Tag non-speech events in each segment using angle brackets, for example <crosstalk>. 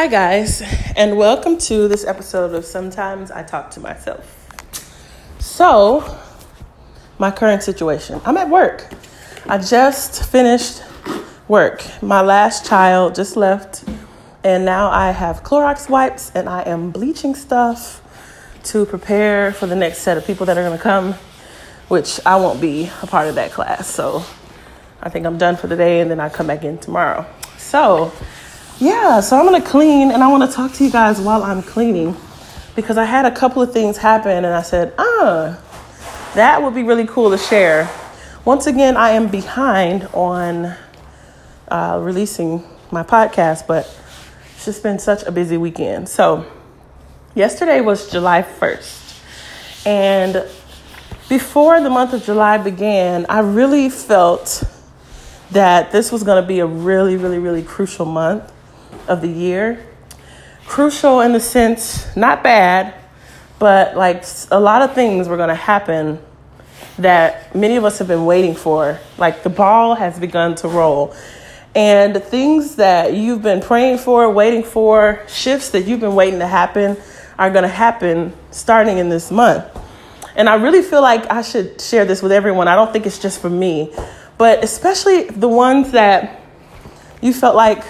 Hi, guys, and welcome to this episode of Sometimes I Talk to Myself. So, my current situation I'm at work. I just finished work. My last child just left, and now I have Clorox wipes and I am bleaching stuff to prepare for the next set of people that are going to come, which I won't be a part of that class. So, I think I'm done for the day and then I come back in tomorrow. So, yeah, so I'm gonna clean and I wanna talk to you guys while I'm cleaning because I had a couple of things happen and I said, ah, that would be really cool to share. Once again, I am behind on uh, releasing my podcast, but it's just been such a busy weekend. So, yesterday was July 1st, and before the month of July began, I really felt that this was going to be a really, really, really crucial month of the year. Crucial in the sense, not bad, but like a lot of things were going to happen that many of us have been waiting for. Like the ball has begun to roll. And things that you've been praying for, waiting for, shifts that you've been waiting to happen are going to happen starting in this month. And I really feel like I should share this with everyone. I don't think it's just for me, but especially the ones that you felt like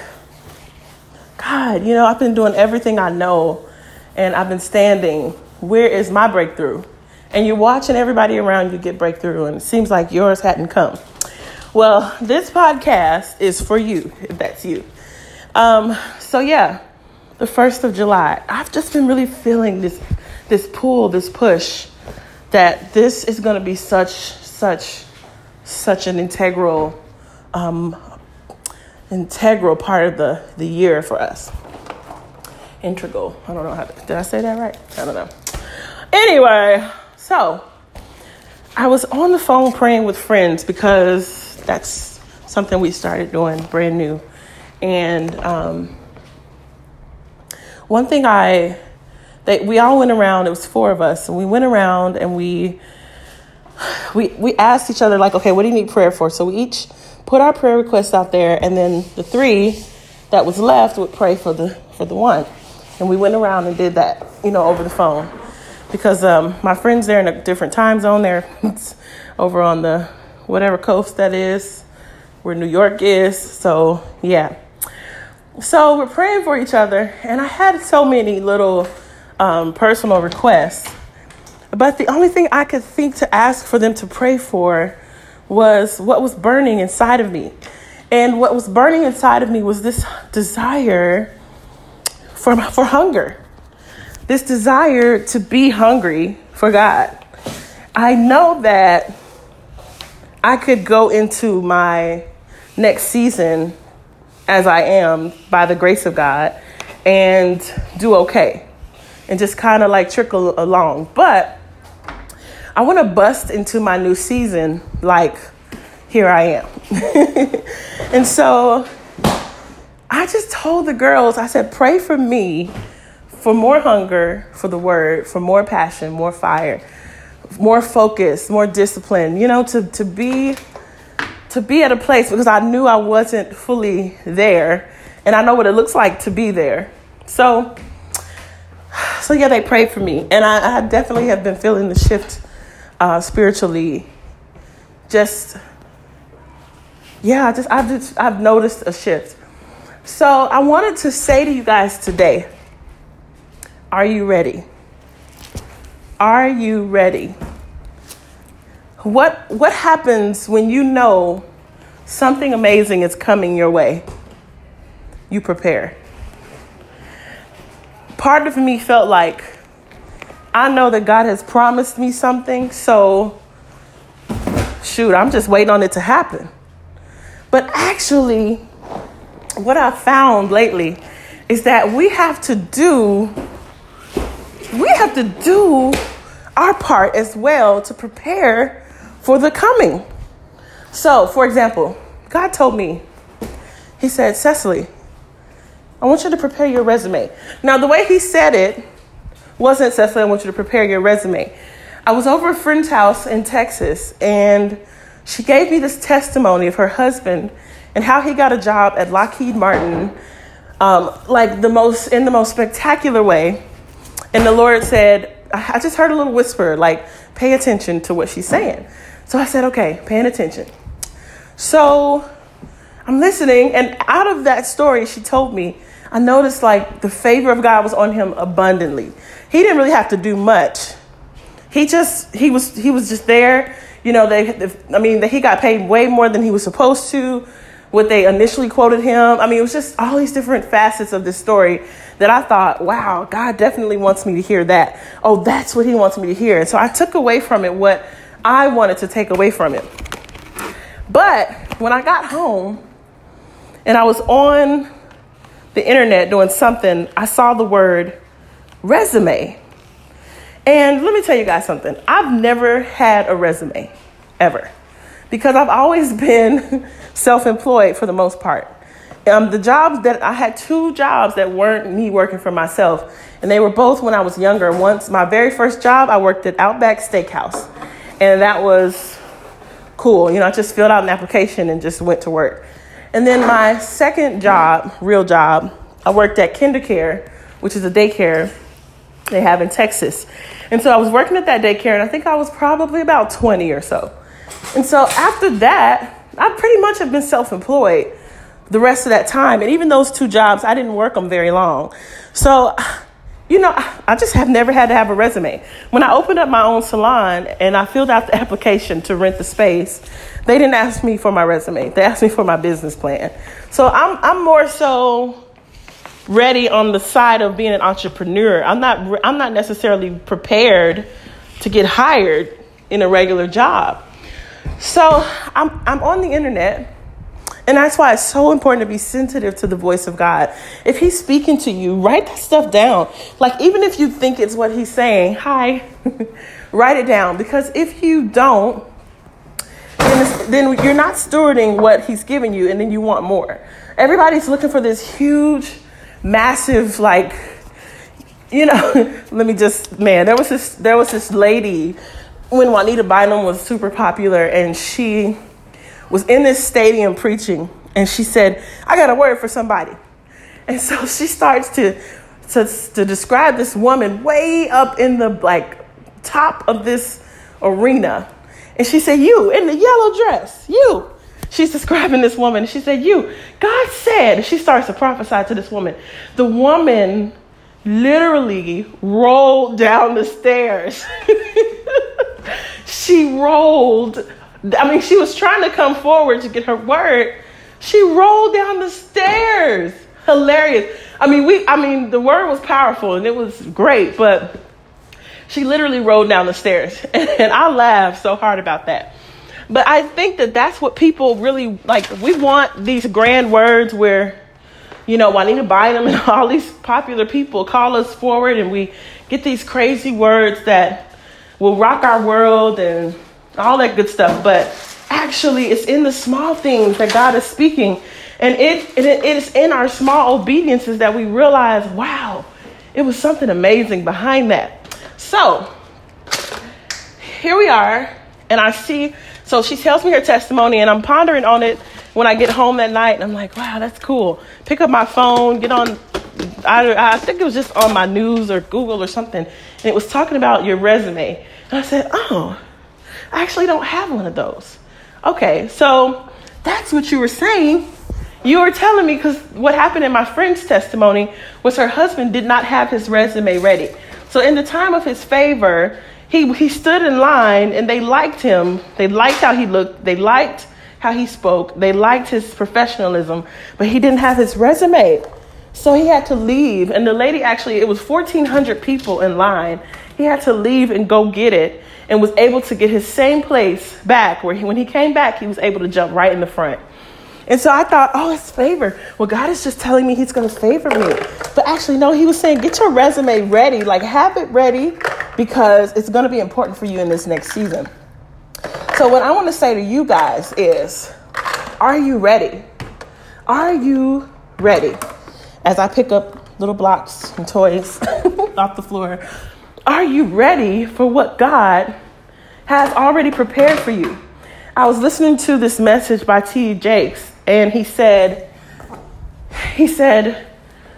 God, you know, I've been doing everything I know and I've been standing. Where is my breakthrough? And you're watching everybody around you get breakthrough, and it seems like yours hadn't come. Well, this podcast is for you, if that's you. Um, so, yeah, the 1st of July, I've just been really feeling this, this pull, this push that this is going to be such, such, such an integral um, integral part of the, the year for us. Integral. I don't know how to, did I say that right? I don't know. Anyway, so I was on the phone praying with friends because that's something we started doing brand new. And um, one thing I, they, we all went around, it was four of us, and we went around and we, we, we asked each other, like, okay, what do you need prayer for? So we each put our prayer requests out there, and then the three that was left would pray for the for the one. And we went around and did that, you know, over the phone, because um, my friends they're in a different time zone. They're <laughs> over on the whatever coast that is, where New York is. So yeah. So we're praying for each other, and I had so many little um, personal requests, but the only thing I could think to ask for them to pray for was what was burning inside of me. And what was burning inside of me was this desire for, for hunger, this desire to be hungry for God. I know that I could go into my next season as I am by the grace of God and do okay and just kind of like trickle along. But I want to bust into my new season like here I am. <laughs> and so I just told the girls, I said, pray for me for more hunger for the word, for more passion, more fire, more focus, more discipline, you know, to, to be to be at a place because I knew I wasn't fully there and I know what it looks like to be there. So <sighs> so yeah, they prayed for me. And I, I definitely have been feeling the shift uh, spiritually. Just, yeah, just I've just I've noticed a shift. So I wanted to say to you guys today, are you ready? Are you ready? What what happens when you know something amazing is coming your way? You prepare. Part of me felt like I know that God has promised me something, so shoot, I'm just waiting on it to happen. But actually, what I've found lately is that we have to do we have to do our part as well to prepare for the coming. So, for example, God told me, He said, Cecily, I want you to prepare your resume. Now, the way He said it wasn't Cecily, I want you to prepare your resume. I was over a friend's house in Texas, and she gave me this testimony of her husband and how he got a job at Lockheed Martin um, like the most in the most spectacular way. And the Lord said, I just heard a little whisper, like, pay attention to what she's saying. So I said, okay, paying attention. So I'm listening, and out of that story she told me, I noticed like the favor of God was on him abundantly. He didn't really have to do much. He just he was he was just there. You know, they I mean, he got paid way more than he was supposed to. What they initially quoted him. I mean, it was just all these different facets of this story that I thought, wow, God definitely wants me to hear that. Oh, that's what he wants me to hear. And so I took away from it what I wanted to take away from it. But when I got home and I was on the internet doing something, I saw the word resume. And let me tell you guys something. I've never had a resume, ever, because I've always <laughs> been self employed for the most part. Um, the jobs that I had two jobs that weren't me working for myself, and they were both when I was younger. Once, my very first job, I worked at Outback Steakhouse, and that was cool. You know, I just filled out an application and just went to work. And then my second job, real job, I worked at KinderCare, which is a daycare they have in Texas. And so I was working at that daycare, and I think I was probably about 20 or so. And so after that, I pretty much have been self employed the rest of that time. And even those two jobs, I didn't work them very long. So, you know, I just have never had to have a resume. When I opened up my own salon and I filled out the <laughs> application to rent the space, they didn't ask me for my resume. They asked me for my business plan. So I'm, I'm more so ready on the side of being an entrepreneur. I'm not, I'm not necessarily prepared to get hired in a regular job. So I'm, I'm on the internet. And that's why it's so important to be sensitive to the voice of God. If He's speaking to you, write that stuff down. Like, even if you think it's what He's saying, hi, <laughs> write it down. Because if you don't, then, then you're not stewarding what He's giving you, and then you want more. Everybody's looking for this huge, massive, like, you know, <laughs> let me just, man, there was this, there was this lady when Juanita Bynum was super popular, and she was in this stadium preaching, and she said, "I got a word for somebody," and so <laughs> she starts to to, to describe this woman way up in the like top of this arena, and she said, "You in the yellow dress, you." She's describing this woman. She said, You, God said, she starts to prophesy to this woman. The woman literally rolled down the stairs. <laughs> she rolled. I mean, she was trying to come forward to get her word. She rolled down the stairs. Hilarious. I mean, we I mean, the word was powerful and it was great, but she literally rolled down the stairs. <laughs> And I laughed so hard about that. But I think that that's what people really like. We want these grand words where, you know, Juanita Bynum and <laughs> all these popular people call us forward and we get these crazy words that will rock our world and all that good stuff. But actually, it's in the small things that God is speaking. And it, it, it is in our small obediences that we realize, wow, it was something amazing behind that. So, here we are, and I see, so she tells me her testimony, and I'm pondering on it when I get home that night, and I'm like, wow, that's cool. Pick up my phone, get on, I, I think it was just on my news or Google or something, and it was talking about your resume. And I said, Oh, I actually don't have one of those. Okay, so that's what you were saying. You were telling me because what happened in my friend's testimony was her husband did not have his resume ready. So, in the time of his favor, he, he stood in line and they liked him. They liked how he looked. They liked how he spoke. They liked his professionalism, but he didn't have his resume. So he had to leave. And the lady actually, it was 1,400 people in line. He had to leave and go get it and was able to get his same place back where he, when he came back, he was able to jump right in the front. And so I thought, oh, it's favor. Well, God is just telling me He's going to favor me. But actually, no, He was saying, get your resume ready, like have it ready because it's going to be important for you in this next season. So, what I want to say to you guys is, are you ready? Are you ready? As I pick up little blocks and toys <laughs> off the floor, are you ready for what God has already prepared for you? I was listening to this message by T. Jakes, and he said, he said,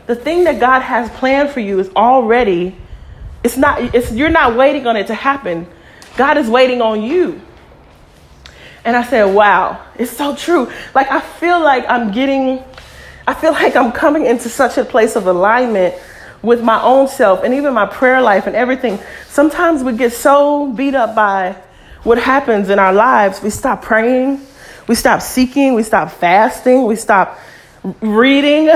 the thing that God has planned for you is already it's not it's you're not waiting on it to happen. God is waiting on you. And I said, "Wow, it's so true." Like I feel like I'm getting I feel like I'm coming into such a place of alignment with my own self and even my prayer life and everything. Sometimes we get so beat up by what happens in our lives, we stop praying, we stop seeking, we stop fasting, we stop reading,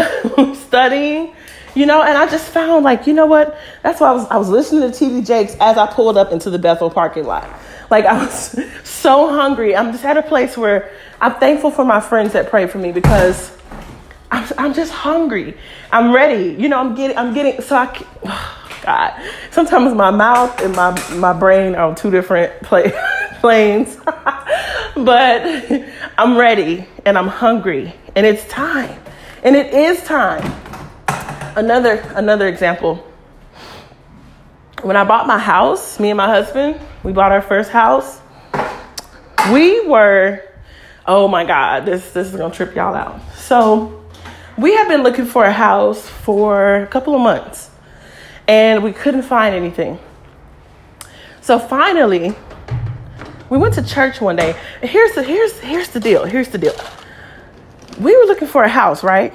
<laughs> studying, you know, and I just found like, you know what? That's why I was I was listening to TD Jakes as I pulled up into the Bethel parking lot. Like I was <laughs> so hungry. I'm just at a place where I'm thankful for my friends that prayed for me because I'm, I'm just hungry. I'm ready. You know, I'm getting, I'm getting, so I, oh <sighs> God, sometimes my mouth and my, my brain are on two different <laughs> play, planes, <laughs> but I'm ready and I'm hungry and it's time. And it is time. Another, another example. When I bought my house, me and my husband, we bought our first house. We were, oh my God, this, this is gonna trip y'all out. So we have been looking for a house for a couple of months and we couldn't find anything. So finally, we went to church one day. Here's the here's here's the deal. Here's the deal. We were looking for a house, right?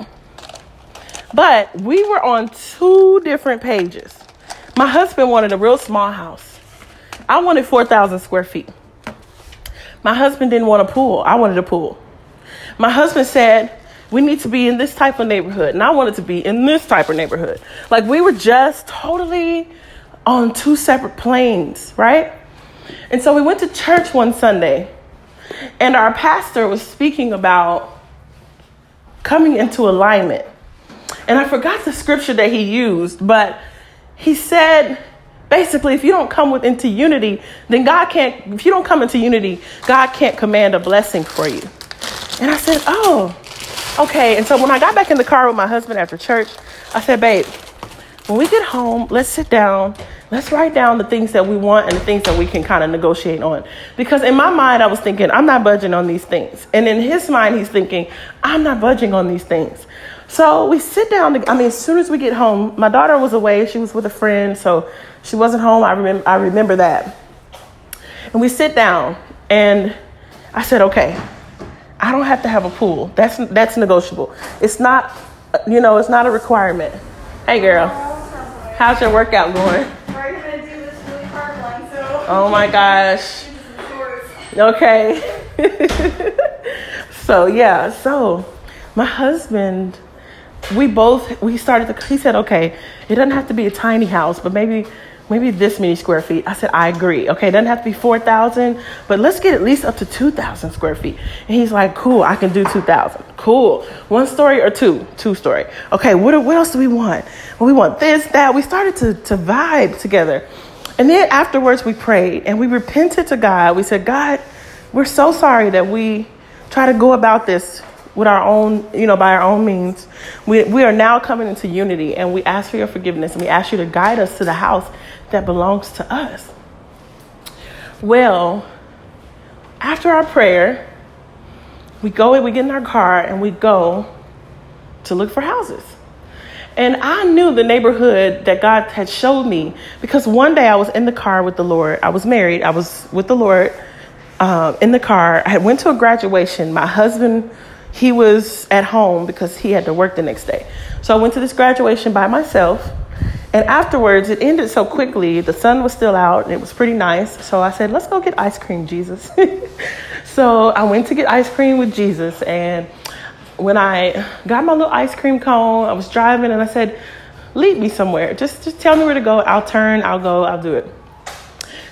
But we were on two different pages. My husband wanted a real small house. I wanted 4,000 square feet. My husband didn't want a pool. I wanted a pool. My husband said, we need to be in this type of neighborhood. And I wanted to be in this type of neighborhood. Like we were just totally on two separate planes, right? And so we went to church one Sunday, and our pastor was speaking about coming into alignment. And I forgot the scripture that he used, but he said basically if you don't come with into unity, then God can't if you don't come into unity, God can't command a blessing for you. And I said, "Oh, Okay, and so when I got back in the car with my husband after church, I said, babe, when we get home, let's sit down. Let's write down the things that we want and the things that we can kind of negotiate on. Because in my mind, I was thinking, I'm not budging on these things. And in his mind, he's thinking, I'm not budging on these things. So we sit down. To, I mean, as soon as we get home, my daughter was away. She was with a friend, so she wasn't home. I remember, I remember that. And we sit down, and I said, okay, I don't have to have a pool. That's that's negotiable. It's not, you know, it's not a requirement. Hey, girl, how's your workout going? Oh my gosh. Okay. <laughs> so yeah, so my husband, we both we started. To, he said, okay, it doesn't have to be a tiny house, but maybe maybe this many square feet. I said, I agree. Okay, it doesn't have to be 4,000, but let's get at least up to 2,000 square feet. And he's like, cool, I can do 2,000. Cool. One story or two? Two story. Okay, what, what else do we want? Well, we want this, that. We started to, to vibe together. And then afterwards, we prayed and we repented to God. We said, God, we're so sorry that we try to go about this with our own, you know, by our own means. We, we are now coming into unity and we ask for your forgiveness and we ask you to guide us to the house that belongs to us. Well, after our prayer, we go and we get in our car and we go to look for houses. And I knew the neighborhood that God had showed me because one day I was in the car with the Lord. I was married. I was with the Lord uh, in the car. I went to a graduation. My husband, he was at home because he had to work the next day. So I went to this graduation by myself. And afterwards, it ended so quickly. The sun was still out, and it was pretty nice. So I said, let's go get ice cream, Jesus. <laughs> so I went to get ice cream with Jesus. And when I got my little ice cream cone, I was driving, and I said, lead me somewhere. Just, just tell me where to go. I'll turn, I'll go, I'll do it.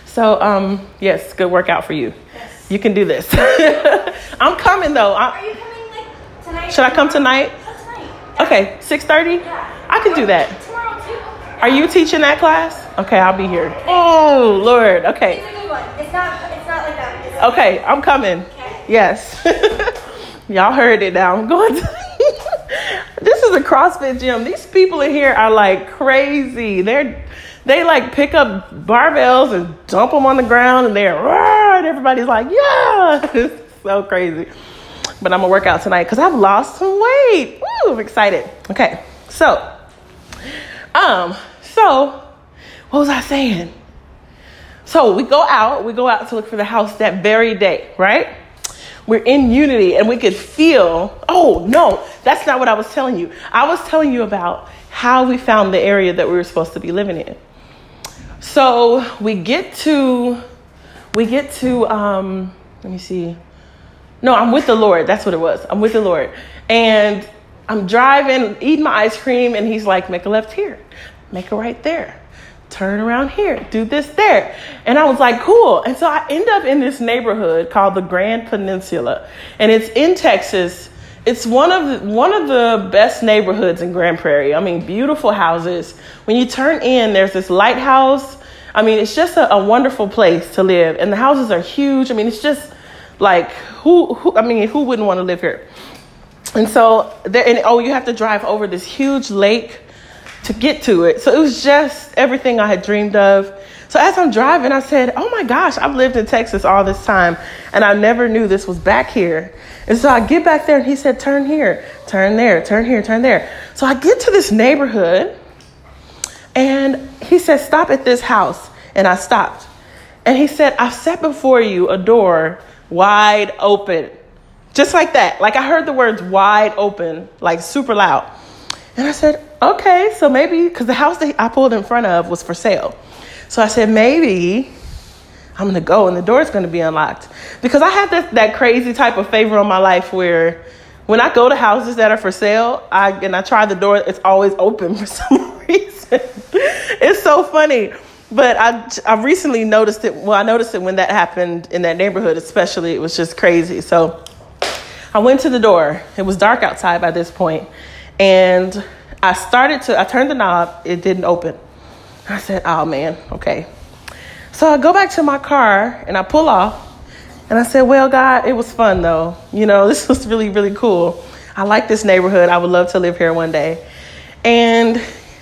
So, um, yes, good workout for you. Yes. You can do this. <laughs> I'm coming, though. I, Are you coming like tonight? Should I come tonight? tonight. Okay, 6.30? Yeah. I can do that. Are you teaching that class? Okay, I'll be here. Oh Lord. Okay. It's a good one. It's not. It's not like that. Okay, I'm coming. Okay. Yes. <laughs> Y'all heard it now. I'm going. <laughs> To this is a CrossFit gym. These people in here are like crazy. They're they like pick up barbells and dump them on the ground, and they're and everybody's like, yeah, <laughs> it's so crazy. But I'm gonna work out tonight because I've lost some weight. Woo, I'm excited. Okay, so Um, so what was I saying? So we go out, we go out to look for the house that very day, right? We're in unity and we could feel, oh no, that's not what I was telling you. I was telling you about how we found the area that we were supposed to be living in. So we get to, we get to, um, let me see. No, I'm with the Lord. That's what it was. I'm with the Lord. And I'm driving, eating my ice cream, and he's like, make a left here, make a right there, turn around here, do this there. And I was like, cool. And so I end up in this neighborhood called the Grand Peninsula, and it's in Texas. It's one of the, one of the best neighborhoods in Grand Prairie. I mean, beautiful houses. When you turn in, there's this lighthouse. I mean, it's just a, a wonderful place to live, and the houses are huge. I mean, it's just like who, who I mean, who wouldn't want to live here? And so there, and oh, you have to drive over this huge lake to get to it. So it was just everything I had dreamed of. So as I'm driving, I said, "Oh my gosh, I've lived in Texas all this time, and I never knew this was back here." And so I get back there, and he said, "Turn here, turn there, turn here, turn there." So I get to this neighborhood, and he said, "Stop at this house," and I stopped. And he said, "I've set before you a door wide open." Just like that. Like I heard the words wide open, like super loud. And I said, okay, so maybe, because the house that I pulled in front of was for sale. So I said, maybe I'm to go and the door's to be unlocked. Because I have that, that crazy type of favor on my life where when I go to houses that are for sale, I, and I try the door, it's always open <laughs> for some reason. it's so funny. But I, I recently noticed it. Well, I noticed it when that happened in that neighborhood, especially. It was just crazy. So I went to the door. It was dark outside by this point, and I started to. I turned the knob. It didn't open. I said, "Oh man, okay." So I go back to my car and I pull off, and I said, "Well, God, it was fun though. You know, <laughs> this was really really cool. I like this neighborhood. I would love to live here one day." And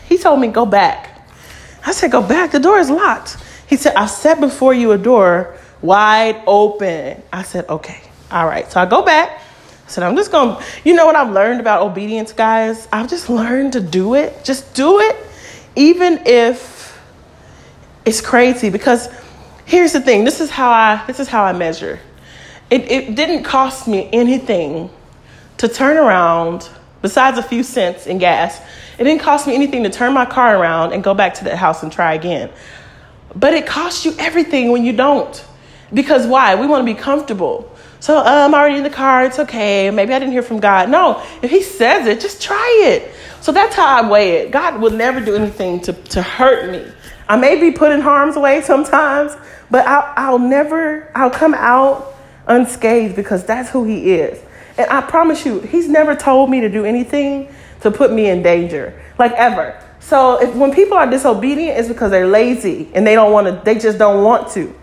he told me, "Go back." I said, "Go back. The door is locked." He said, "I set before you a door wide open." I said, "Okay, all right." So I go back. I said, I'm just going to, you know what I've learned about obedience, guys? I've just learned to do it. Just do it, even if it's crazy. Because here's the thing this is how I, this is how I measure. It, it didn't cost me anything to turn around, besides a few cents in gas. It didn't cost me anything to turn my car around and go back to that house and try again. But it costs you everything when you don't. Because why? We want to be comfortable. So uh, I'm already in the car. It's okay. Maybe I didn't hear from God. No, if He says it, just try it. So that's how I weigh it. God will never do anything to, to hurt me. I may be put in harm's way sometimes, but I'll, I'll never, I'll come out unscathed because that's who He is. And I promise you, He's never told me to do anything to put me in danger, like ever. So if when people are disobedient, it's because they're lazy and they don't want to, they just don't want to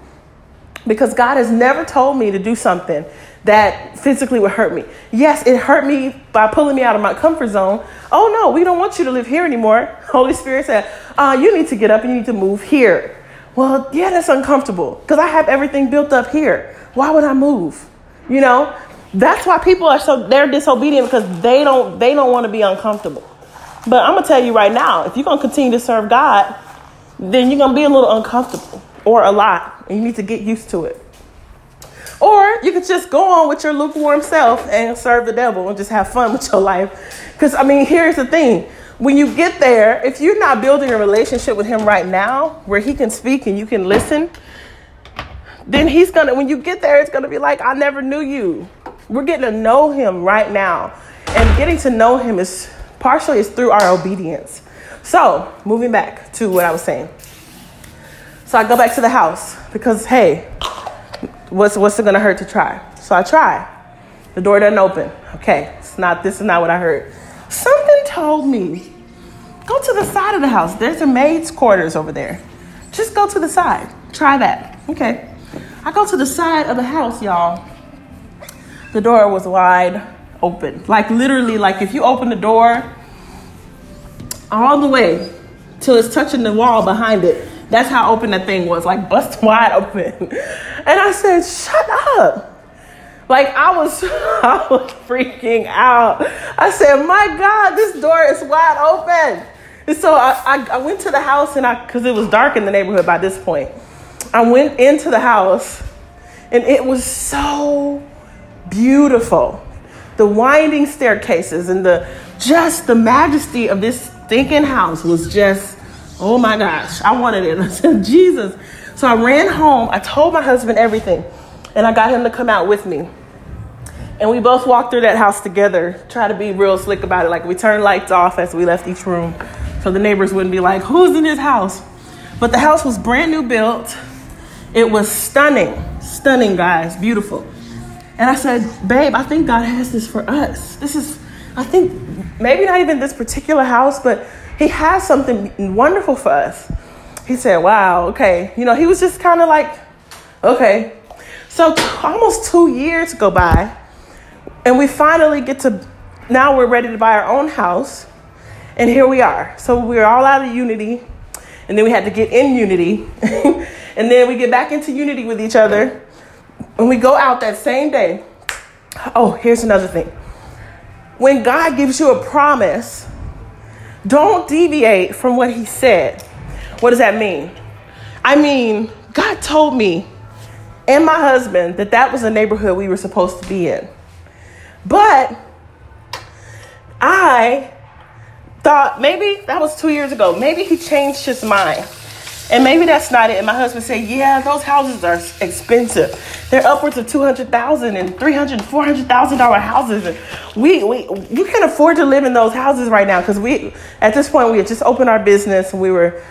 because God has never told me to do something that physically would hurt me. Yes, it hurt me by pulling me out of my comfort zone. Oh no, we don't want you to live here anymore. <laughs> Holy Spirit said, uh, you need to get up and you need to move here. Well, yeah, that's uncomfortable because I have everything built up here. Why would I move? You know, that's why people are so they're disobedient because they don't they don't want to be uncomfortable. But I'm gonna tell you right now, if you're gonna continue to serve God, then you're gonna be a little uncomfortable or a lot, and you need to get used to it. Or you could just go on with your lukewarm self and serve the devil and just have fun <laughs> with your life. Because, I mean, here's the thing when you get there, if you're not building a relationship with him right now where he can speak and you can listen, then he's gonna, when you get there, it's gonna be like, I never knew you. We're getting to know him right now. And getting to know him is partially is through our obedience. So, moving back to what I was saying. So I go back to the house because, hey, what's, what's it gonna hurt to try? So I try. The door doesn't open. Okay, it's not, this is not what I heard. Something told me, go to the side of the house. There's a maid's quarters over there. Just go to the side. Try that. Okay. I go to the side of the house, y'all. The door was wide open. Like literally, like if you open the door all the way till it's touching the wall behind it, that's how open the thing was, like bust <laughs> wide open. And I said, shut up. Like I was, <laughs> I was freaking out. I said, my God, this door is wide open. And so I, I, I went to the house and I, because it was dark in the neighborhood by this point, I went into the house and it was so beautiful. The winding staircases and the just the majesty of this thinking house was just, oh my gosh, I wanted it. <laughs> I said, Jesus. So I ran home. I told my husband everything, and I got him to come out with me. And we both walked through that house together, try to be real slick about it. Like we turned lights off as we left each room so the neighbors wouldn't be like, who's in this house? But the house was brand new built. It was stunning, stunning, guys, beautiful. And I said, babe, I think God has this for us. This is, I think, maybe not even this particular house, but He has something wonderful for us. He said, wow, okay. You know, he was just kind of like, okay. So almost two years go by and we finally get to, now we're ready to buy our own house. And here we are. So we're all out of unity. And then we had to get in unity. <laughs> and then we get back into unity with each other. And we go out that same day. Oh, here's another thing. When God gives you a promise, don't deviate from what He said. What does that mean? I mean, God told me and my husband that that was the neighborhood we were supposed to be in. But I thought maybe that was two years ago. Maybe he changed his mind. And maybe that's not it. And my husband said, yeah, those houses are expensive. They're upwards of 200000 and $300,000, $400,000 houses. And we, we, you can afford to live in those houses right now because we, at this point, we had just opened our business we were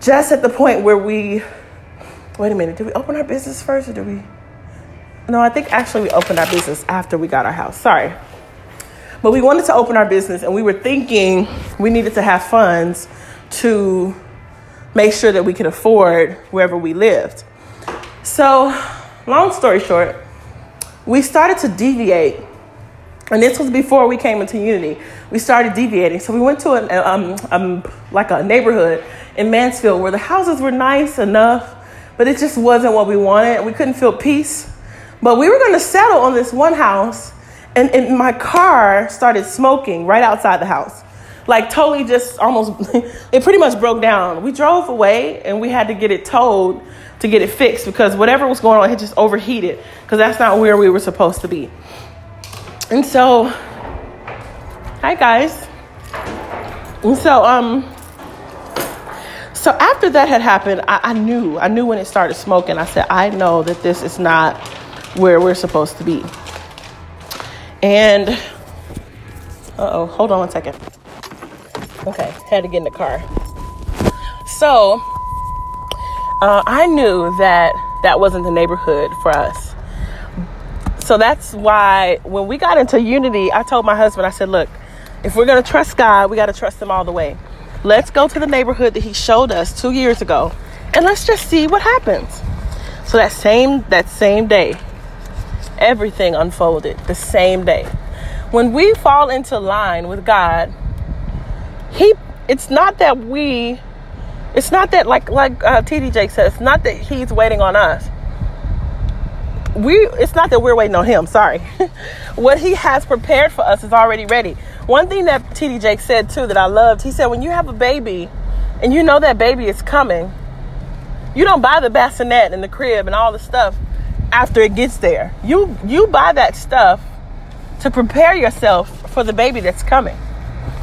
just at the point where we, wait a minute, did we open our business first or did we? No, I think actually we opened our business after we got our house. Sorry. But we wanted to open our business and we were thinking we needed to have funds to make sure that we could afford wherever we lived. So, long story short, we started to deviate. And this was before we came into Unity. We started deviating. So we went to an, um, um, like a neighborhood in Mansfield where the houses were nice enough, but it just wasn't what we wanted. We couldn't feel peace. But we were going to settle on this one house, and, and my car started smoking right outside the house. Like, totally just almost, <laughs> it pretty much broke down. We drove away and we had to get it towed to get it fixed because whatever was going on, it just overheated because that's not where we were supposed to be. And so, hi guys. And so, um, so after that had happened, I, I knew, I knew when it started smoking. I said, I know that this is not where we're supposed to be. And, uh oh, hold on one second. Okay, had to get in the car. So, uh, I knew that that wasn't the neighborhood for us. So that's why when we got into unity, I told my husband, I said, look, if we're going to trust God, we got to trust Him all the way. Let's go to the neighborhood that He showed us two years ago, and let's just see what happens. So that same that same day, everything unfolded the same day. When we fall into line with God, He it's not that we it's not that like like uh, TD Jake says, it's not that He's waiting on us. We it's not that we're waiting on Him. Sorry, <laughs> what He has prepared for us is already ready. One thing that TD Jake said too that I loved, he said, when you have a baby and you know that baby is coming, you don't buy the bassinet and the crib and all the stuff after it gets there. You you buy that stuff to prepare yourself for the baby that's coming.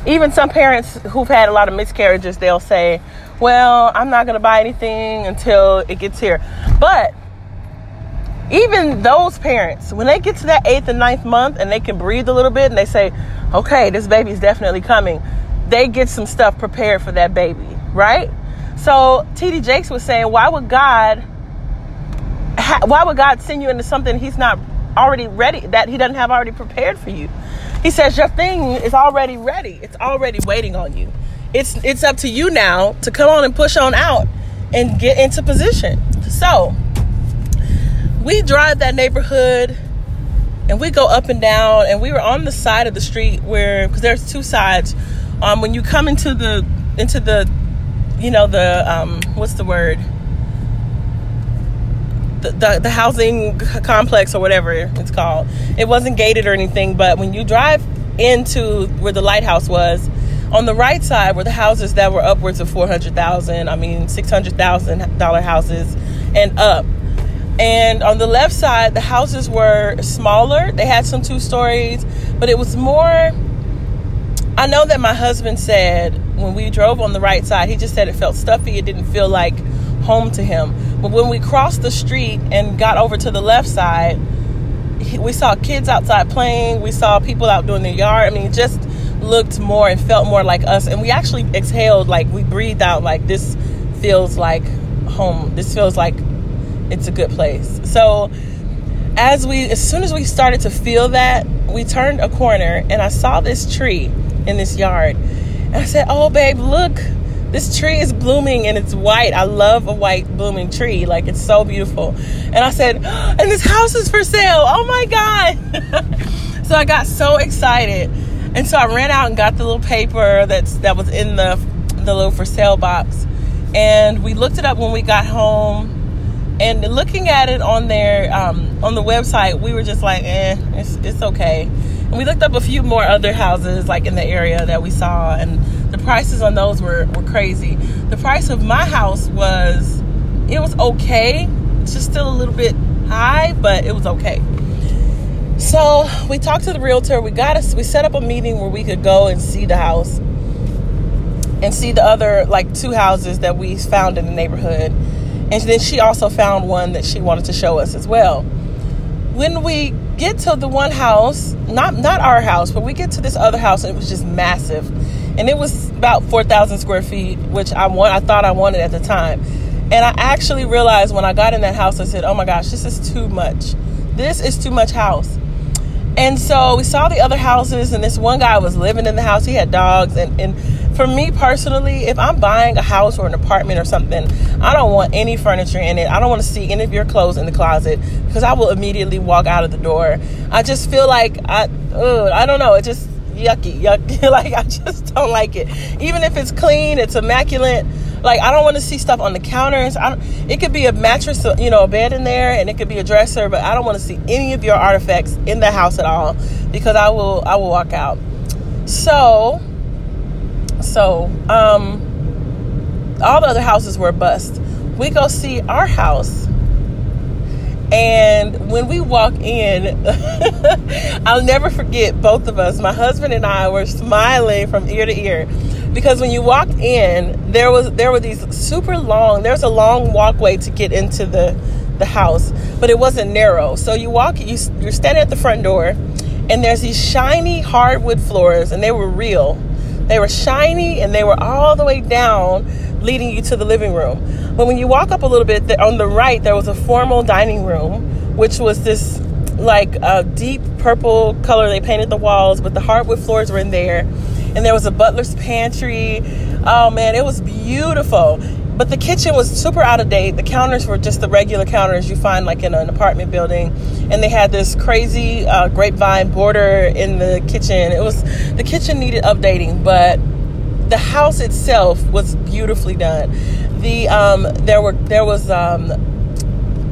Even some parents who've had a lot of miscarriages, they'll say, "Well, I'm not going to buy anything until it gets here." But even those parents, when they get to that eighth and ninth month and they can breathe a little bit and they say, okay, this baby's definitely coming, they get some stuff prepared for that baby, right? So TD Jakes was saying, why would God, why would God send you into something He's not already ready, that He doesn't have already prepared for you? He says your thing is already ready. It's already waiting on you. It's it's up to you now to come on and push on out and get into position. So we drive that neighborhood and we go up and down and we were on the side of the street where because there's two sides um when you come into the into the you know the um what's the word the, the, housing complex or whatever it's called it wasn't gated or anything but when you drive into where the lighthouse was On the right side were the houses that were upwards of 400,000, I mean $600,000 houses and up. And on the left side, the houses were smaller. They had some two stories, but it was more I know that my husband said when we drove on the right side, he just said it felt stuffy. It didn't feel like home to him. But when we crossed the street and got over to the left side, we saw kids outside playing. We saw people out doing their yard. I mean, it just looked more and felt more like us. And we actually exhaled, like we breathed out, like this feels like home. This feels like it's a good place. So, as we, as soon as we started to feel that, we turned a corner and I saw this tree in this yard. And I said, Oh, babe, look, this tree is blooming and it's white. I love a white blooming tree. Like, it's so beautiful. And I said, <gasps> And this house is for sale. Oh my God. <laughs> so I got so excited. And so I ran out and got the little paper that's that was in the the little for sale box. And we looked it up when we got home. And looking at it on there um, on the website, we were just like, eh, it's, it's okay. And we looked up a few more other houses like in the area that we saw, and the prices on those were, were crazy. The price of my house was it was okay. It's just still a little bit high, but it was okay. So we talked to the realtor. We got us. We set up a meeting where we could go and see the house and see the other like two houses that we found in the neighborhood. And then she also found one that she wanted to show us as well. When we get to the one house, not not our house, but we get to this other house and it was just massive. And it was about 4,000 square feet, which I want I thought I wanted at the time. And I actually realized when I got in that house, I said, "Oh my gosh, this is too much. This is too much house." And so we saw the other houses, and this one guy was living in the house. He had dogs, and, and for me personally, if I'm buying a house or an apartment or something, I don't want any furniture in it. I don't want to see any of your clothes in the closet because I will immediately walk out of the door. I just feel like I, ugh, I don't know. It just yucky, yucky. <laughs> like I just don't like it. Even if it's clean, it's immaculate. Like I don't want to see stuff on the counters. I don't, it could be a mattress, you know, a bed in there, and it could be a dresser, but I don't want to see any of your artifacts in the house at all because I will I will walk out. So so, um, all the other houses were bust. We go see our house. And when we walk in, <laughs> I'll never forget both of us, my husband and I were smiling from ear to ear. Because when you walked in, there was there were these super long, there's a long walkway to get into the the house, but it wasn't narrow. So you walk you you're standing at the front door and there's these shiny hardwood floors and they were real they were shiny and they were all the way down, leading you to the living room. But when you walk up a little bit, on the right, there was a formal dining room, which was this like a deep purple color. They painted the walls, but the hardwood floors were in there. And there was a butler's pantry. Oh man, it was beautiful. But the kitchen was super out of date. The counters were just the regular counters you find like in an apartment building, and they had this crazy uh, grapevine border in the kitchen. It was the kitchen needed updating, but the house itself was beautifully done. The um, there were there was um,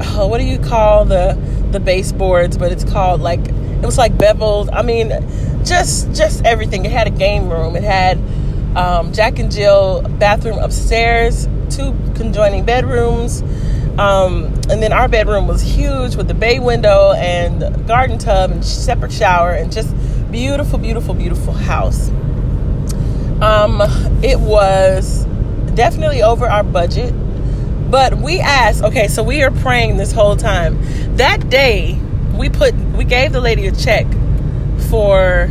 oh, what do you call the the baseboards? But it's called like it was like beveled. I mean, just just everything. It had a game room. It had um, Jack and Jill bathroom upstairs two conjoining bedrooms. Um, and then our bedroom was huge with the bay window and garden tub and separate shower and just beautiful, beautiful, beautiful house. Um, it was definitely over our budget, but we asked. Okay, so we are praying this whole time. That day, we put we gave the lady a check for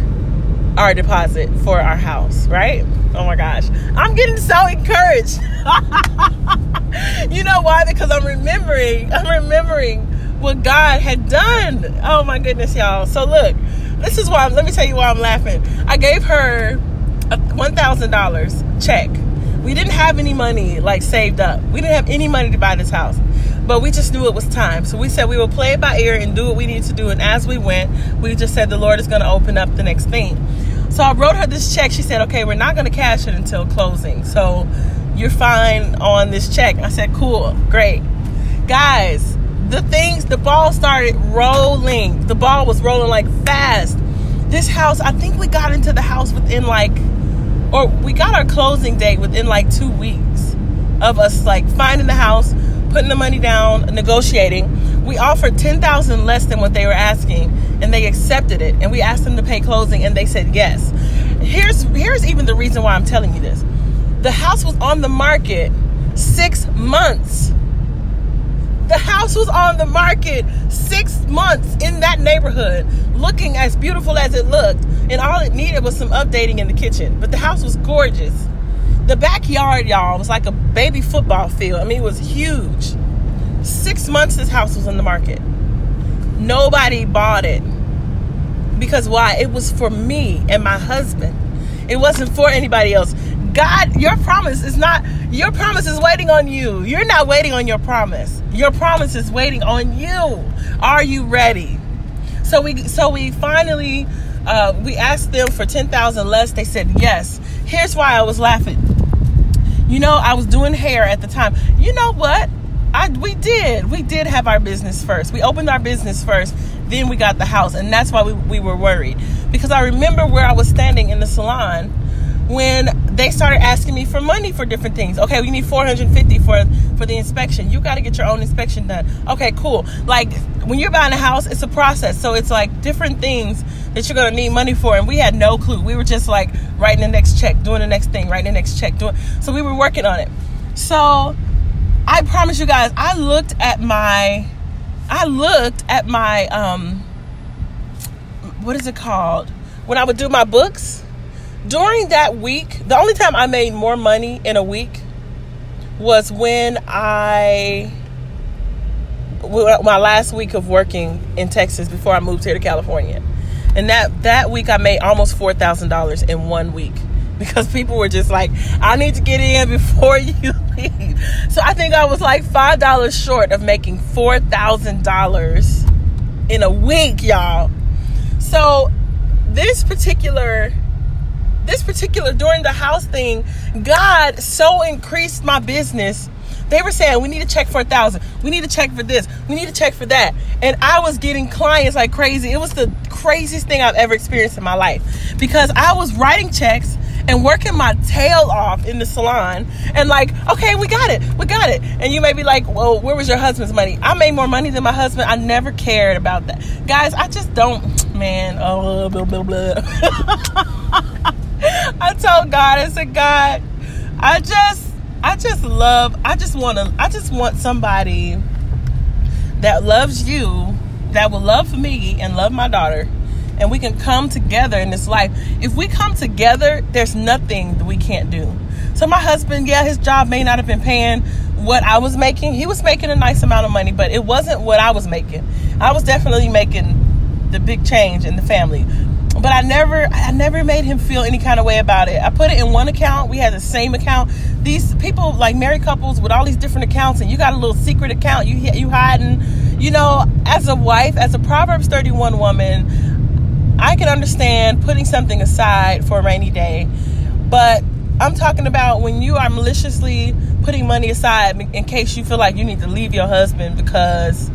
our deposit for our house, right? Oh my gosh. I'm getting so encouraged. <laughs> you know why? Because I'm remembering, I'm remembering what God had done. Oh my goodness, y'all. So look, this is why, let me tell you why I'm laughing. I gave her $1,000 check. We didn't have any money like saved up. We didn't have any money to buy this house. But we just knew it was time. So we said we will play it by ear and do what we need to do. And as we went, we just said the Lord is going to open up the next thing. So I wrote her this check. She said, okay, we're not going to cash it until closing. So you're fine on this check. I said, cool, great. Guys, the things, the ball started rolling. The ball was rolling like fast. This house, I think we got into the house within like or we got our closing date within like two weeks of us like finding the house, putting the money down, negotiating. We offered ten thousand less than what they were asking, and they accepted it. And we asked them to pay closing, and they said yes. Here's here's even the reason why I'm telling you this. The house was on the market six months. The house was on the market six months in that neighborhood, looking as beautiful as it looked. And all it needed was some updating in the kitchen. But the house was gorgeous. The backyard, y'all, was like a baby football field. I mean, it was huge. Six months this house was on the market. Nobody bought it. Because why? It was for me and my husband. It wasn't for anybody else. God, your promise is not, your promise is waiting on you. You're not waiting on your promise. Your promise is waiting on you. Are you ready? So we, so we finally, uh, we asked them for 10,000 less. They said yes. Here's why I was laughing. You know, I was doing hair at the time. You know what? I, we did. We did have our business first. We opened our business first, then we got the house. And that's why we, we were worried. Because I remember where I was standing in the salon when they started asking me for money for different things. Okay, we need 450 for for the inspection. You got to get your own inspection done. Okay, cool. Like when you're buying a house, it's a process. So it's like different things that you're going to need money for and we had no clue. We were just like writing the next check, doing the next thing, writing the next check, doing So we were working on it. So I promise you guys, I looked at my I looked at my um what is it called? When I would do my books, during that week, the only time I made more money in a week was when I my last week of working in Texas before I moved here to California. And that that week I made almost $4,000 in one week <laughs> because people were just like, I need to get in <laughs> before you <laughs> leave. So I think I was like $5 short of making $4,000 in a week, y'all. So this particular this particular during the house thing, God so increased my business. They were saying we need to check for a thousand. We need to check for this. We need to check for that. And I was getting clients like crazy. It was the craziest thing I've ever experienced in my life because I was writing checks and working my tail off in the salon and like, okay, we got it, we got it. And you may be like, well, where was your husband's money? I made more money than my husband. I never cared about that. Guys, I just don't, man, oh, blah, blah, blah. <laughs> I told God, I said, God, I just, I just love, I just want to, I just want somebody that loves you, that will love me and love my daughter and we can come together in this life. If we come together, there's nothing that we can't do. So my husband, yeah, his job may not have been paying what I was making. He was making a nice amount of money, but it wasn't what I was making. I was definitely making the big change in the family. But I never I never made him feel any kind of way about it. I put it in one account. We had the same account. These people like married couples with all these different accounts and you got a little secret account you you hiding. You know, as a wife, as a Proverbs 31 woman, I can understand putting something aside for a rainy day, but I'm talking about when you are maliciously putting money aside in case you feel like you need to leave your husband because,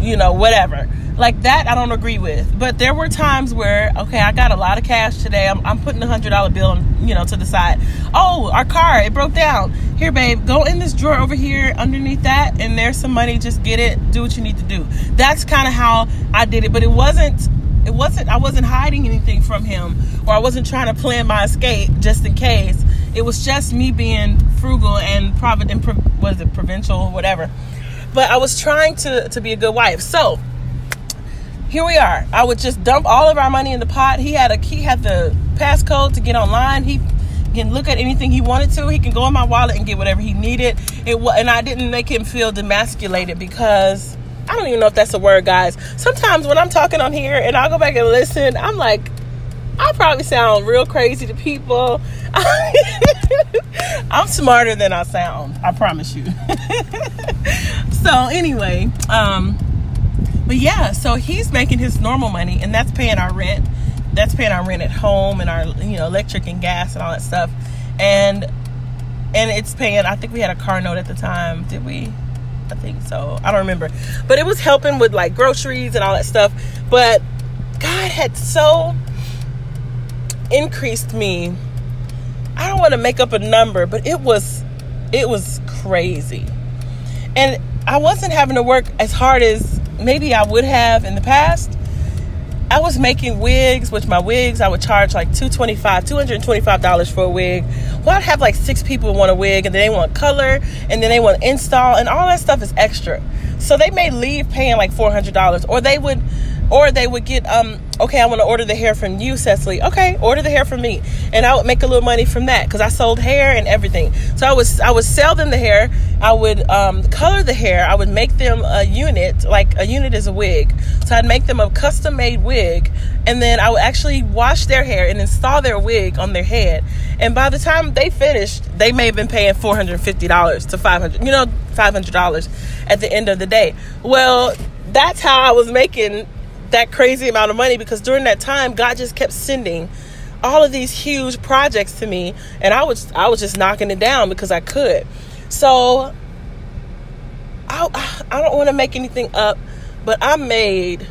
you know, whatever. Like that, I don't agree with. But there were times where, okay, I got a lot of cash today. I'm, I'm putting a hundred dollar bill, you know, to the side. Oh, our car, it broke down. Here, babe, go in this drawer over here underneath that, and there's some money. Just get it. Do what you need to do. That's kind of how I did it. But it wasn't it wasn't I wasn't hiding anything from him or I wasn't trying to plan my escape just in case. It was just me being frugal and provident was it provincial whatever. But I was trying to to be a good wife. So here we are. I would just dump all of our money in the pot. He had a he had the passcode to get online. He can look at anything he wanted to. He can go in my wallet and get whatever he needed. It and I didn't make him feel demasculated because I don't even know if that's a word, guys. Sometimes when I'm talking on here and I'll go back and listen, I'm like, I probably sound real crazy to people. <laughs> I'm smarter than I sound. I promise you. <laughs> so anyway, um, but yeah, so he's making his normal money, and that's paying our rent. That's paying our rent at home and our you know electric and gas and all that stuff, and and it's paying. I think we had a car note at the time. Did we? I think so. I don't remember. But it was helping with like groceries and all that stuff. But God had so increased me I don't want to make up a number, but it was it was crazy. And I wasn't having to work as hard as maybe I would have in the past. I was making wigs, which my wigs I would charge like 225 $225 for a wig. Well, I'd have like six people want a wig and then they want color and then they want install and all that stuff is extra. So they may leave paying like $400 or they would or they would get um okay i want to order the hair from you cecily. Okay order the hair from me. And i would make a little money from that because i sold hair and everything. So i was i would sell them the hair. I would um, color the hair. I would make them a unit like a unit is a wig. So i'd make them a custom made wig and then i would actually wash their hair and install their wig on their head. And by the time they finished they may have been paying $450 to 500 you know $500 at the end of the day. Well that's how i was making that crazy amount of money because during that time God just kept sending all of these huge projects to me and I was I was just knocking it down because I could. So I I don't want to make anything up, but I made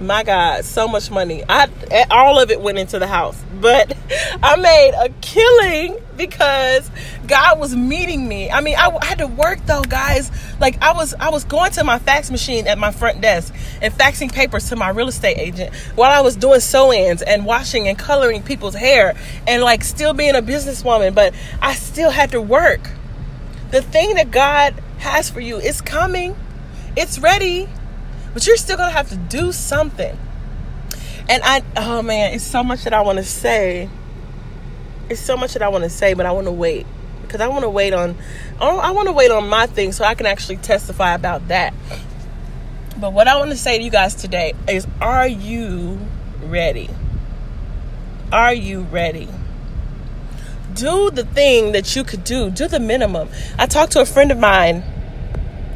my God, so much money. I all of it went into the house, but <laughs> I made a killing because God was meeting me. I mean, I, I, had to work though, guys. Like I was, I was going to my fax machine at my front desk and faxing papers to my real estate agent while I was doing sew-ins and washing and coloring people's hair and like still being a businesswoman. But I still had to work. The thing that God has for you is coming. It's ready but you're still gonna have to do something. And I, oh man, it's so much that I want to say. It's so much that I want to say, but I want to wait because I want to wait on, I want to wait on my thing so I can actually testify about that. But what I want to say to you guys today is, are you ready? Are you ready? Do the thing that you could do. Do the minimum. I talked to a friend of mine,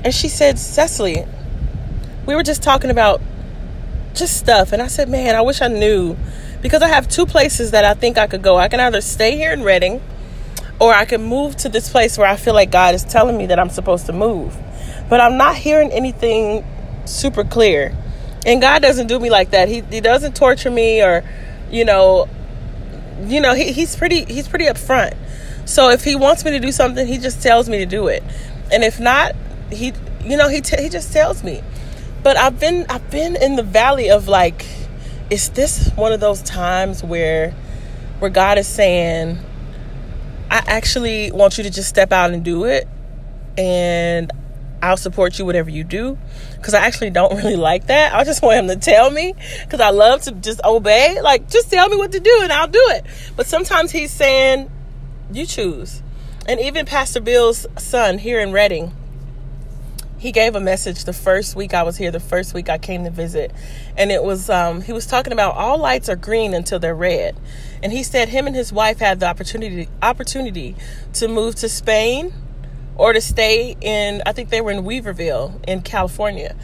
and she said, Cecily, we were just talking about just stuff and I said, "Man, I wish I knew because I have two places that I think I could go. I can either stay here in Redding or I can move to this place where I feel like God is telling me that I'm supposed to move. But I'm not hearing anything super clear. And God doesn't do me like that. He he doesn't torture me or you know you know, he, he's pretty he's pretty upfront. So if he wants me to do something, he just tells me to do it. And if not, he you know, he t- he just tells me. But I've been I've been in the valley of like, is this one of those times where where God is saying, I actually want you to just step out and do it and I'll support you whatever you do because I actually don't <laughs> really like that. I just want him to tell me because I love to just obey. Like, just tell me what to do and I'll do it. But sometimes he's saying, you choose. And even Pastor Bill's son here in Redding, he gave a message the first week I was here, the first week I came to visit. And it was, um, he was talking about all lights are green until they're red. And he said him and his wife had the opportunity, opportunity to move to Spain or to stay in, I think they were in Weaverville in California.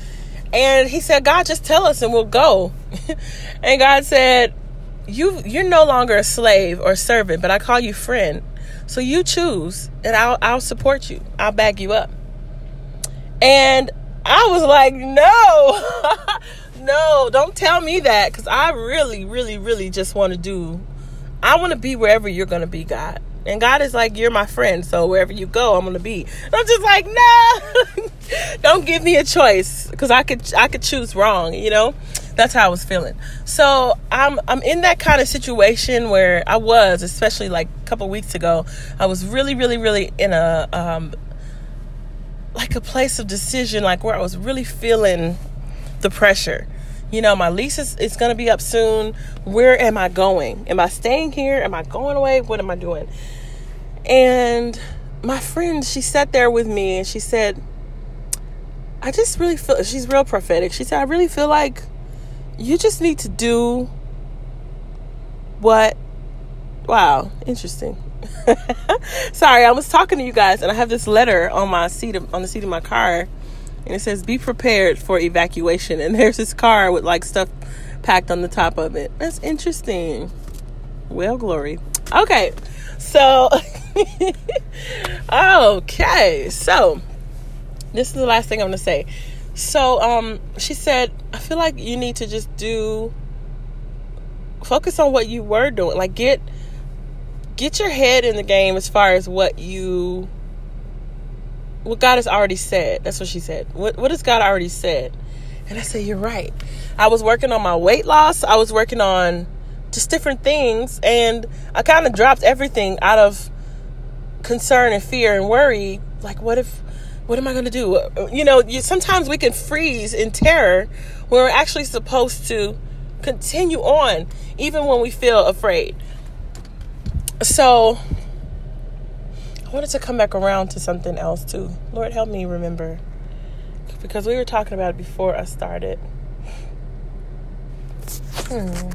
And he said, God, just tell us and we'll go. <laughs> and God said, you, you're no longer a slave or servant, but I call you friend. So you choose and I'll, I'll support you. I'll back you up. And I was like, no, <laughs> no, don't tell me that because I really, really, really just want to do, I want to be wherever you're going to be, God. And God is like, you're my friend, so wherever you go, I'm to be. And I'm just like, no, <laughs> don't give me a choice because I could, I could choose wrong, you know? That's how I was feeling. So I'm I'm in that kind of situation where I was, especially like a couple weeks ago. I was really, really, really in a um, like a place of decision, like where I was really feeling the pressure. You know, my lease is, is going to be up soon. Where am I going? Am I staying here? Am I going away? What am I doing? And my friend, she sat there with me and she said, I just really feel, she's real prophetic. She said, I really feel like you just need to do what, wow, interesting. <laughs> Sorry, I was talking to you guys, and I have this letter on my seat of, on the seat of my car, and it says, "Be prepared for evacuation." <laughs> And there's this car with like stuff packed on the top of it. That's interesting. Well, glory. Okay, so <laughs> okay, so this is the last thing I'm gonna say. So, um, she said, I feel like you need to just do focus on what you were doing, like get get your head in the game as far as what you what God has already said. That's what she said. What what has God already said? And I said, You're right. I was working on my weight loss. I was working on just different things and I kind of dropped everything out of concern and fear and worry. Like what if what am I going to do? You know, you, sometimes we can freeze in terror when we're actually supposed to continue on even when we feel afraid. So I wanted to come back around to something else too. Lord, help me remember. Because we were talking about it before I started. Hmm.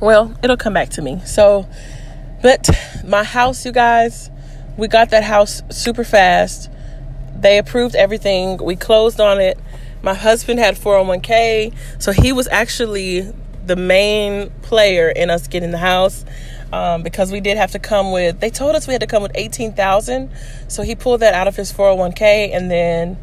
Well, it'll come back to me. So, but my house, you guys, we got that house super fast. They approved everything. We closed on it. My husband had 401k, so he was actually the main player in us getting the house. Um, because we did have to come with they told us we had to come with 18,000 so he pulled that out of his 401k and then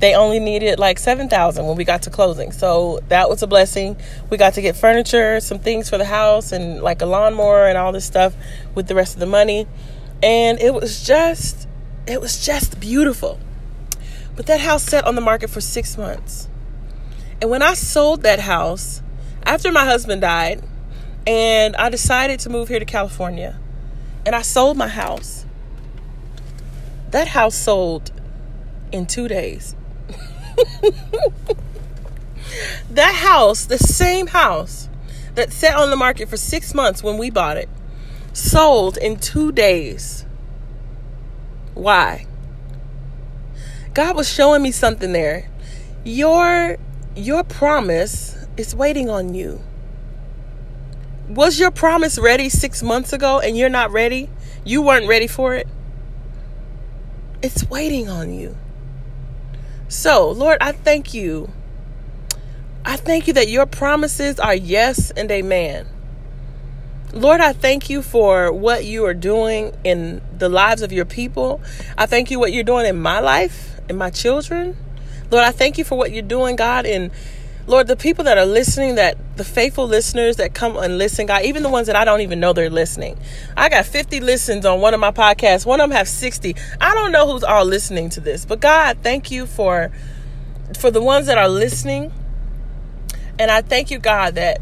they only needed like 7000 when we got to closing. So that was a blessing. We got to get furniture some things for the house and like a lawnmower and all this stuff with the rest of the money. And it was just it was just beautiful but that house sat on the market for six months and when i sold that house after my husband died and i decided to move here to california and i sold my house that house sold in two days <laughs> that house, the same house that sat on the market for six months when we bought it, sold in two days. Why? God was showing me something there. Your your promise is waiting on you. Was your promise ready 6 months ago and you're not ready? You weren't ready for it? It's waiting on you. So, Lord, I thank you. I thank you that your promises are yes and amen. Lord, I thank you for what you are doing in the lives of your people. I thank you what you're doing in my life, in my children. Lord, I thank you for what you're doing, God, And Lord, the people that are listening, that the faithful listeners that come and listen, God, even the ones that I don't even know they're listening. I got 50 listens on one of my podcasts. One of them have 60. I don't know who's all listening to this, but God, thank you for for the ones that are listening. And I thank you, God, that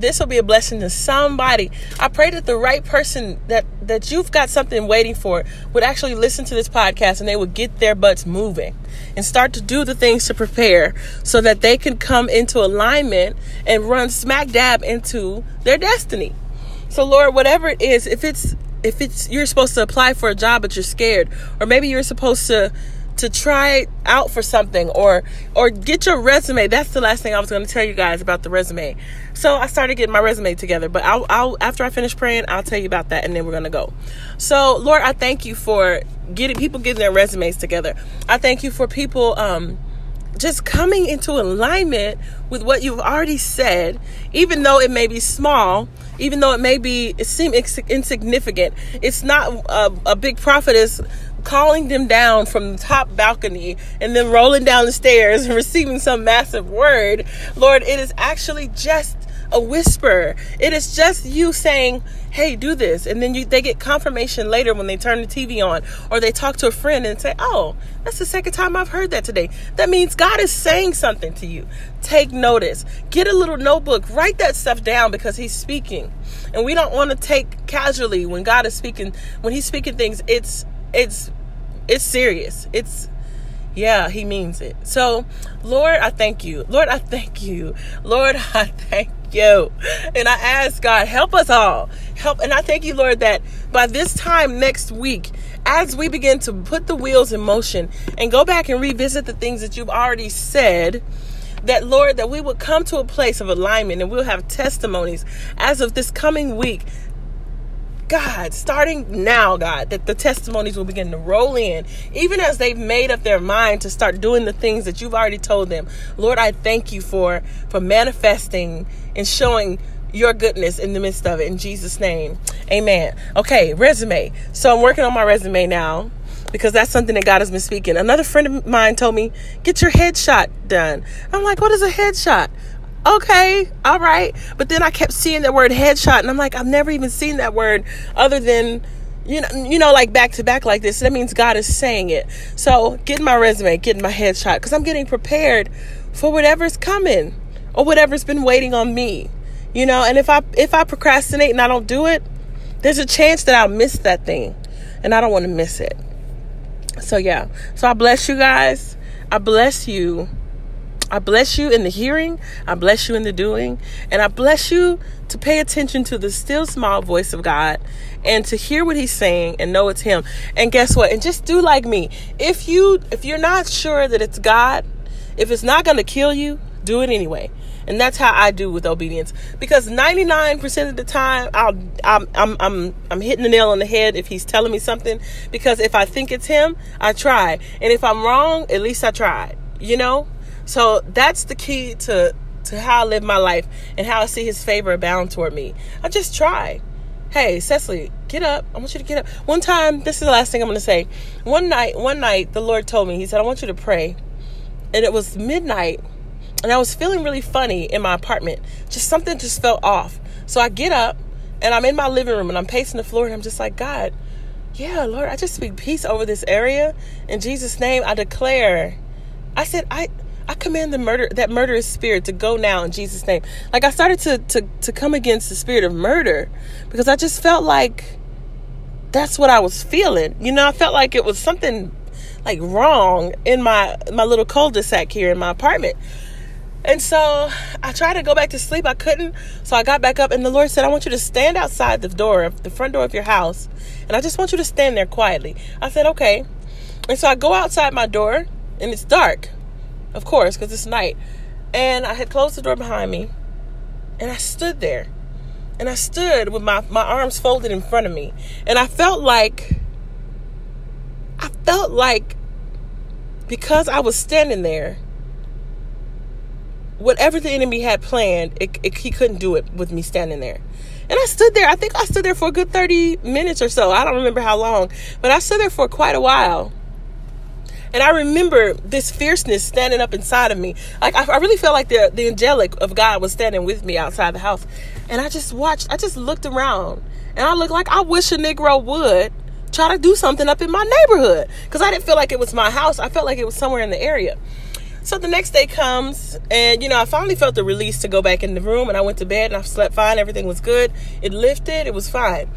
this will be a blessing to somebody. I pray that the right person that that you've got something waiting for would actually listen to this podcast and they would get their butts moving and start to do the things to prepare so that they can come into alignment and run smack dab into their destiny. So Lord, whatever it is, if it's if it's you're supposed to apply for a job but you're scared or maybe you're supposed to to try out for something or or get your resume. That's the last thing I was going to tell you guys about the resume. So I started getting my resume together, but I'll, I'll after I finish praying, I'll tell you about that, and then we're going to go. So Lord, I thank you for getting people getting their resumes together. I thank you for people. Um, just coming into alignment with what you've already said, even though it may be small, even though it may be it seem insignificant. It's not a, a big prophetess calling them down from the top balcony and then rolling down the stairs and <laughs> receiving some massive word. Lord, it is actually just a whisper. It is just you saying, "Hey, do this," and then you they get confirmation later when they turn the TV on or they talk to a friend and say, "Oh, that's the second time I've heard that today." That means God is saying something to you. Take notice. Get a little notebook. Write that stuff down because He's speaking, and we don't want to take casually when God is speaking. When He's speaking things, it's it's it's serious. It's yeah, he means it. So, Lord, I thank you. Lord, I thank you. Lord, <laughs> I thank you. And I ask God, help us all. Help. And I thank you, Lord, that by this time next week, as we begin to put the wheels in motion and go back and revisit the things that you've already said, that Lord, that we will come to a place of alignment and we'll have testimonies as of this coming week God, starting now, God, that the testimonies will begin to roll in, even as they've made up their mind to start doing the things that you've already told them. Lord, I thank you for for manifesting and showing your goodness in the midst of it. In Jesus' name, Amen. Okay, resume. So I'm working on my resume now because that's something that God has been speaking. Another friend of mine told me, "Get your headshot done." I'm like, "What is a headshot?" Okay, all right. But then I kept seeing that word headshot, and I'm like, I've never even seen that word other than you know, you know, like back to back like this. That means God is saying it. So getting my resume, getting my headshot, because I'm getting prepared for whatever's coming or whatever's been waiting on me. You know, and if I if I procrastinate and I don't do it, there's a chance that I'll miss that thing, and I don't want to miss it. So yeah. So I bless you guys. I bless you. I bless you in the hearing, I bless you in the doing, and I bless you to pay attention to the still small voice of God and to hear what he's saying and know it's him. And guess what? And just do like me. If you if you're not sure that it's God, if it's not going to kill you, do it anyway. And that's how I do with obedience because 99% of the time I'll I'm I'm I'm I'm hitting the nail on the head if he's telling me something because if I think it's him, I try. And if I'm wrong, at least I tried. You know? So that's the key to to how I live my life and how I see his favor abound toward me. I just try. Hey, Cecily, get up. I want you to get up. One time, this is the last thing I'm going to say. One night, one night, the Lord told me, He said, I want you to pray. And it was midnight, and I was feeling really funny in my apartment. Just something just felt off. So I get up, and I'm in my living room, and I'm pacing the floor, and I'm just like, God, yeah, Lord, I just speak peace over this area. In Jesus' name, I declare. I said, I I command the murder that murderous spirit to go now in Jesus' name. Like I started to to to come against the spirit of murder because I just felt like that's what I was feeling. You know, I felt like it was something like wrong in my my little cul-de-sac here in my apartment. And so I tried to go back to sleep. I couldn't. So I got back up and the Lord said, I want you to stand outside the door, the front door of your house. And I just want you to stand there quietly. I said, okay. And so I go outside my door and it's dark of course, because it's night. And I had closed the door behind me, and I stood there. And I stood with my, my arms folded in front of me. And I felt like, I felt like because I was standing there, whatever the enemy had planned, it, it, he couldn't do it with me standing there. And I stood there. I think I stood there for a good 30 minutes or so. I don't remember how long, but I stood there for quite a while. And I remember this fierceness standing up inside of me. Like I, I really felt like the the angelic of God was standing with me outside the house. And I just watched, I just looked around and I looked like I wish a Negro would try to do something up in my neighborhood. Because I didn't feel like it was my house. I felt like it was somewhere in the area. So the next day comes, and you know, I finally felt the release to go back in the room, and I went to bed and I slept fine. Everything was good. It lifted. It was fine.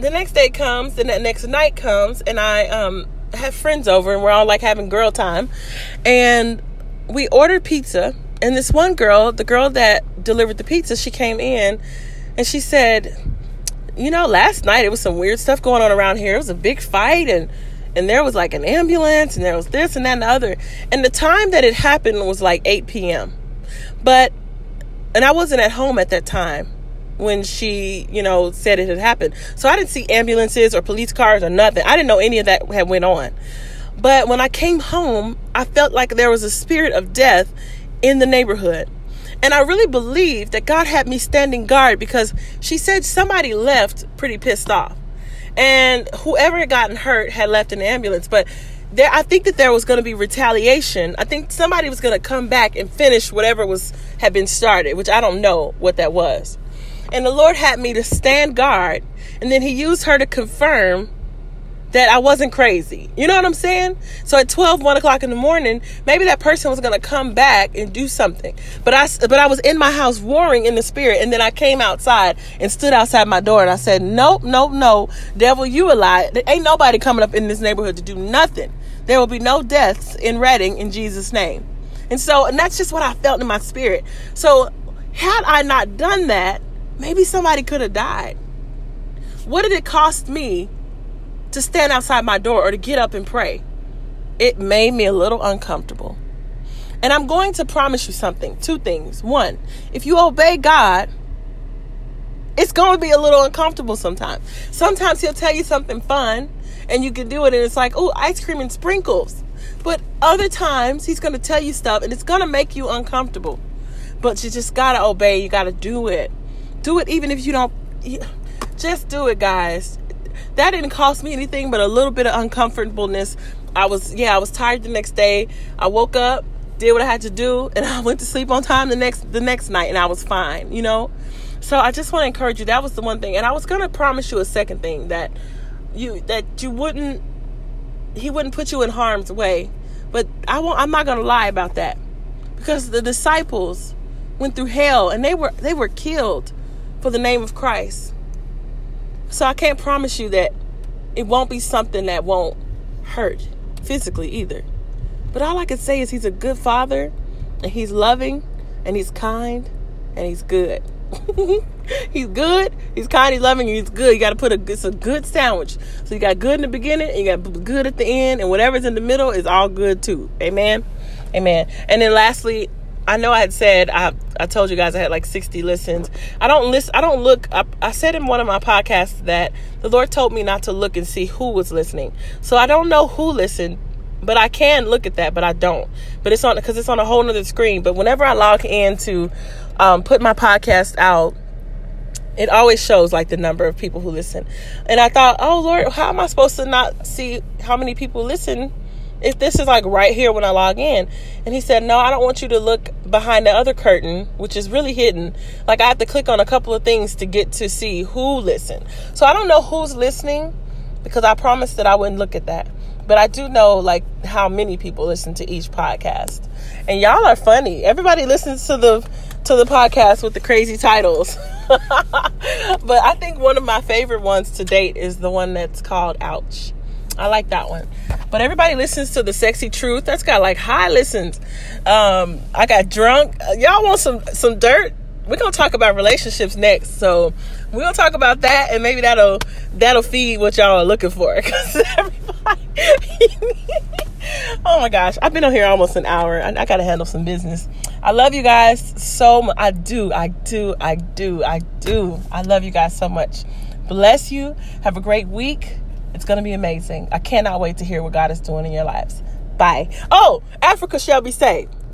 The next day comes, and the next night comes, and I um have friends over and we're all like having girl time. And we ordered pizza. And this one girl, the girl that delivered the pizza, she came in and she said, You know, last night it was some weird stuff going on around here. It was a big fight and and there was like an ambulance and there was this and that and the other. And the time that it happened was like 8 p.m. But and I wasn't at home at that time when she, you know, said it had happened. So I didn't see ambulances or police cars or nothing. I didn't know any of that had went on. But when I came home, I felt like there was a spirit of death in the neighborhood. And I really believe that God had me standing guard because she said somebody left pretty pissed off. And whoever had gotten hurt had left an ambulance. But there I think that there was going to be retaliation. I think somebody was going to come back and finish whatever was had been started, which I don't know what that was. And the Lord had me to stand guard. And then He used her to confirm that I wasn't crazy. You know what I'm saying? So at 12, 1 o'clock in the morning, maybe that person was going to come back and do something. But I, but I was in my house warring in the spirit. And then I came outside and stood outside my door and I said, nope, nope, no. Devil, you a lie. There ain't nobody coming up in this neighborhood to do nothing. There will be no deaths in Redding in Jesus' name. And so, and that's just what I felt in my spirit. So had I not done that, maybe somebody could have died. What did it cost me to stand outside my door or to get up and pray? It made me a little uncomfortable. And I'm going to promise you something two things. One, if you obey God, it's going to be a little uncomfortable sometimes. Sometimes He'll tell you something fun and you can do it, and it's like, oh, ice cream and sprinkles. But other times, He's going to tell you stuff and it's going to make you uncomfortable. But you just got to obey, you got to do it. Do it even if you don't. Just do it, guys. That didn't cost me anything but a little bit of uncomfortableness. I was, yeah, I was tired the next day. I woke up did what I had to do, and <laughs> I went to sleep on time the next the next night, and I was fine. You know. So I just want to encourage you. That was the one thing, and I was gonna promise you a second thing that you that you wouldn't he wouldn't put you in harm's way. But I won't. I'm not gonna lie about that because the disciples went through hell and they were they were killed for the name of Christ. So I can't promise you that it won't be something that won't hurt physically either. But all I can say is he's a good father and he's loving and he's kind and he's good. <laughs> he's good, he's kind, he's loving, he's good. You got to put a it's a good sandwich. So you got good in the beginning and you got good at the end and whatever's in the middle is all good too. Amen. Amen. And then lastly, I know I had said I I told you guys I had like 60 listens. I don't listen I don't look I, I said in one of my podcasts that the Lord told me not to look and see who was listening. So I don't know who listened, but I can look at that, but I don't. But it's on because it's on a whole nother screen. But whenever I log in to um, put my podcast out, it always shows like the number of people who listen. And I thought, oh Lord, how am I supposed to not see how many people listen? If this is like right here when I log in. And he said, No, I don't want you to look behind the other curtain, which is really hidden. Like I have to click on a couple of things to get to see who listened. So I don't know who's listening because I promised that I wouldn't look at that. But I do know like how many people listen to each podcast. And y'all are funny. Everybody listens to the to the podcast with the crazy titles. <laughs> but I think one of my favorite ones to date is the one that's called Ouch. I like that one. But everybody listens to the sexy truth. That's got like high listens. Um, I got drunk. Y'all want some some dirt? We're gonna talk about relationships next. So we're gonna talk about that, and maybe that'll that'll feed what y'all are looking for. <laughs> Because everybody, <laughs> oh my gosh, I've been on here almost an hour. I, I gotta handle some business. I love you guys so much. I do. I do. I do. I do. I love you guys so much. Bless you. Have a great week. It's going to be amazing. I cannot wait to hear what God is doing in your lives. Bye. Oh, Africa shall be saved.